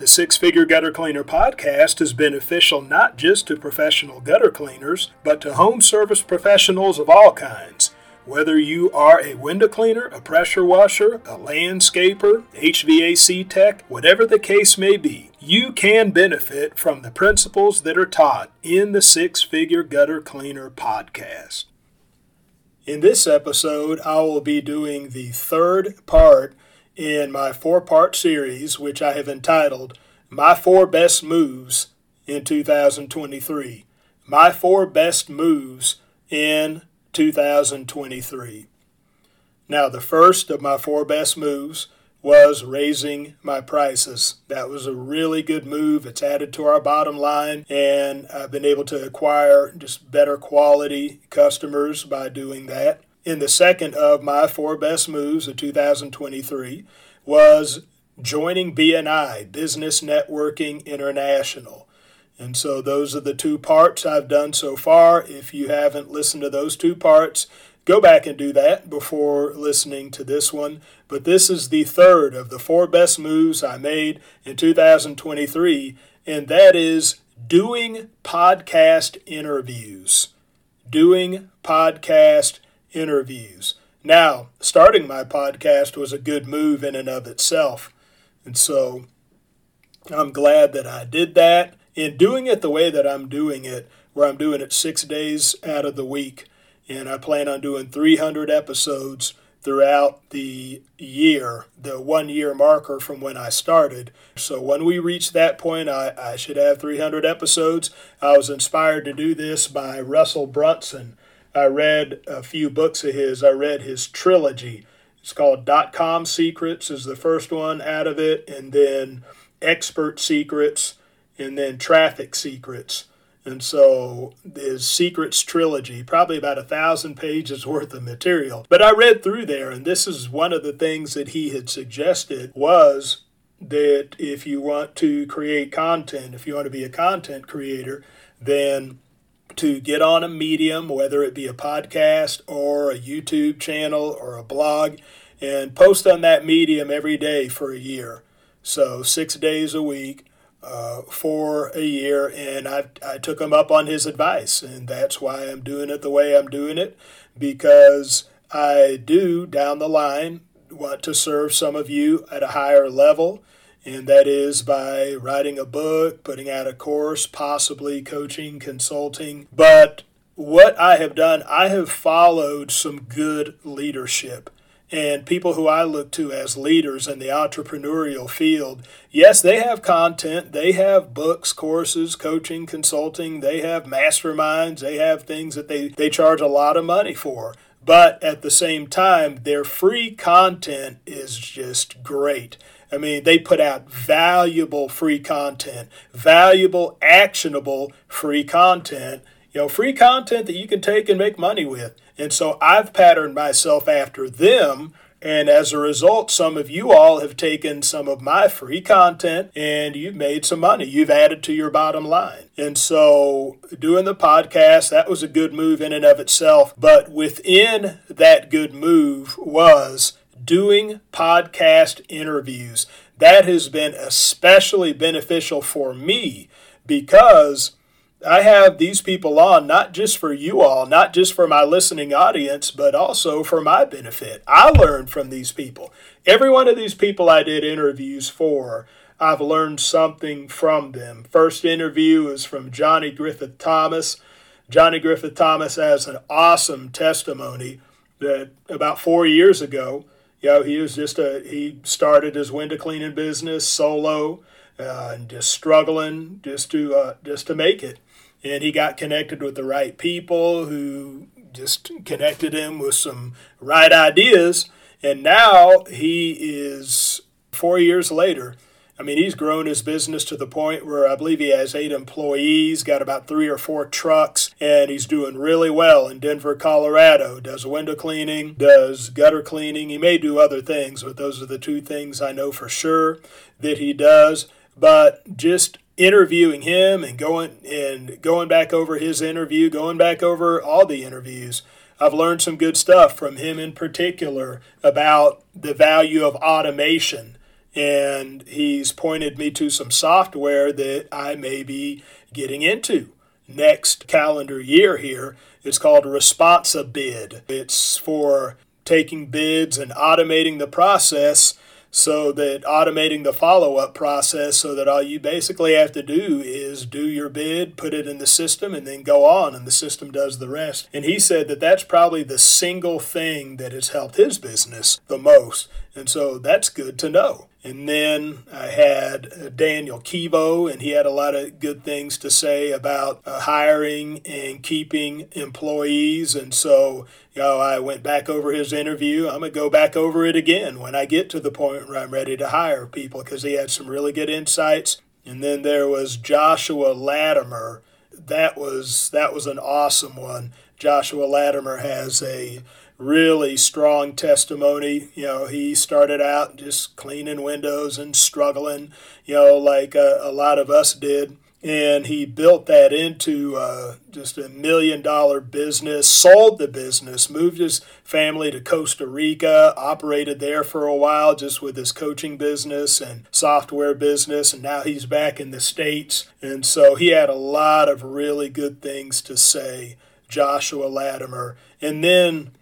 The Six Figure Gutter Cleaner podcast is beneficial not just to professional gutter cleaners, but to home service professionals of all kinds. Whether you are a window cleaner, a pressure washer, a landscaper, HVAC tech, whatever the case may be, you can benefit from the principles that are taught in the Six Figure Gutter Cleaner podcast. In this episode, I will be doing the third part in my four part series, which I have entitled My Four Best Moves in 2023. My Four Best Moves in 2023. Now, the first of my four best moves was raising my prices. That was a really good move. It's added to our bottom line, and I've been able to acquire just better quality customers by doing that in the second of my four best moves of 2023 was joining BNI, Business Networking International. And so those are the two parts I've done so far. If you haven't listened to those two parts, go back and do that before listening to this one. But this is the third of the four best moves I made in 2023, and that is doing podcast interviews. Doing podcast interviews. Now, starting my podcast was a good move in and of itself. And so I'm glad that I did that. In doing it the way that I'm doing it, where I'm doing it six days out of the week, and I plan on doing 300 episodes throughout the year, the one year marker from when I started. So when we reach that point, I, I should have 300 episodes. I was inspired to do this by Russell Brunson I read a few books of his. I read his trilogy. It's called Dot Com Secrets is the first one out of it, and then Expert Secrets, and then Traffic Secrets. And so his Secrets trilogy, probably about a thousand pages worth of material. But I read through there, and this is one of the things that he had suggested was that if you want to create content, if you want to be a content creator, then to get on a medium, whether it be a podcast or a YouTube channel or a blog, and post on that medium every day for a year. So, six days a week uh, for a year. And I, I took him up on his advice. And that's why I'm doing it the way I'm doing it, because I do down the line want to serve some of you at a higher level and that is by writing a book, putting out a course, possibly coaching, consulting. But what I have done, I have followed some good leadership and people who I look to as leaders in the entrepreneurial field. Yes, they have content, they have books, courses, coaching, consulting, they have masterminds, they have things that they, they charge a lot of money for. But at the same time, their free content is just great. I mean, they put out valuable free content, valuable, actionable free content, you know, free content that you can take and make money with. And so I've patterned myself after them. And as a result, some of you all have taken some of my free content and you've made some money. You've added to your bottom line. And so, doing the podcast, that was a good move in and of itself. But within that good move was doing podcast interviews. That has been especially beneficial for me because I have these people on not just for you all, not just for my listening audience, but also for my benefit. I learned from these people. Every one of these people I did interviews for, I've learned something from them. First interview is from Johnny Griffith Thomas. Johnny Griffith Thomas has an awesome testimony that about four years ago, you know, he was just a he started his window cleaning business solo uh, and just struggling just to uh, just to make it. And he got connected with the right people who just connected him with some right ideas. And now he is four years later. I mean, he's grown his business to the point where I believe he has eight employees, got about three or four trucks, and he's doing really well in Denver, Colorado. Does window cleaning, does gutter cleaning. He may do other things, but those are the two things I know for sure that he does. But just interviewing him and going and going back over his interview, going back over all the interviews, I've learned some good stuff from him in particular about the value of automation and he's pointed me to some software that I may be getting into next calendar year here. It's called ResponsiBid. It's for taking bids and automating the process so that automating the follow up process so that all you basically have to do is do your bid, put it in the system, and then go on, and the system does the rest. And he said that that's probably the single thing that has helped his business the most. And so that's good to know. And then I had Daniel Kivo, and he had a lot of good things to say about uh, hiring and keeping employees. And so, you know, I went back over his interview. I'm going to go back over it again when I get to the point where I'm ready to hire people because he had some really good insights. And then there was Joshua Latimer. That was that was an awesome one. Joshua Latimer has a really strong testimony. You know, he started out just cleaning windows and struggling, you know, like a, a lot of us did. And he built that into uh, just a million dollar business, sold the business, moved his family to Costa Rica, operated there for a while just with his coaching business and software business. And now he's back in the States. And so he had a lot of really good things to say, Joshua Latimer. And then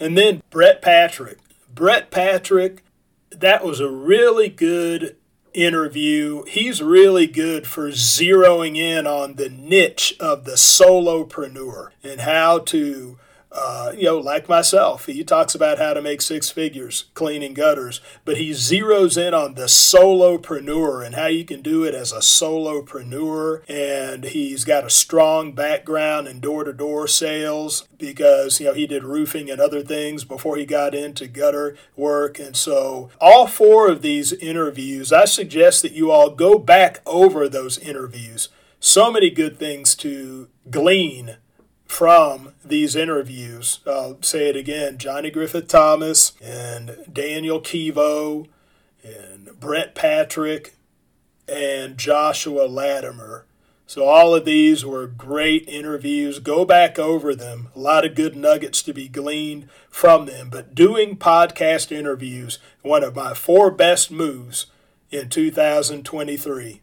and then Brett Patrick. Brett Patrick, that was a really good interview. He's really good for zeroing in on the niche of the solopreneur and how to uh, you know, like myself, he talks about how to make six figures cleaning gutters, but he zeroes in on the solopreneur and how you can do it as a solopreneur. And he's got a strong background in door to door sales because, you know, he did roofing and other things before he got into gutter work. And so, all four of these interviews, I suggest that you all go back over those interviews. So many good things to glean from these interviews. I'll say it again Johnny Griffith Thomas and Daniel Kivo and Brett Patrick and Joshua Latimer. So, all of these were great interviews. Go back over them. A lot of good nuggets to be gleaned from them. But doing podcast interviews, one of my four best moves in 2023.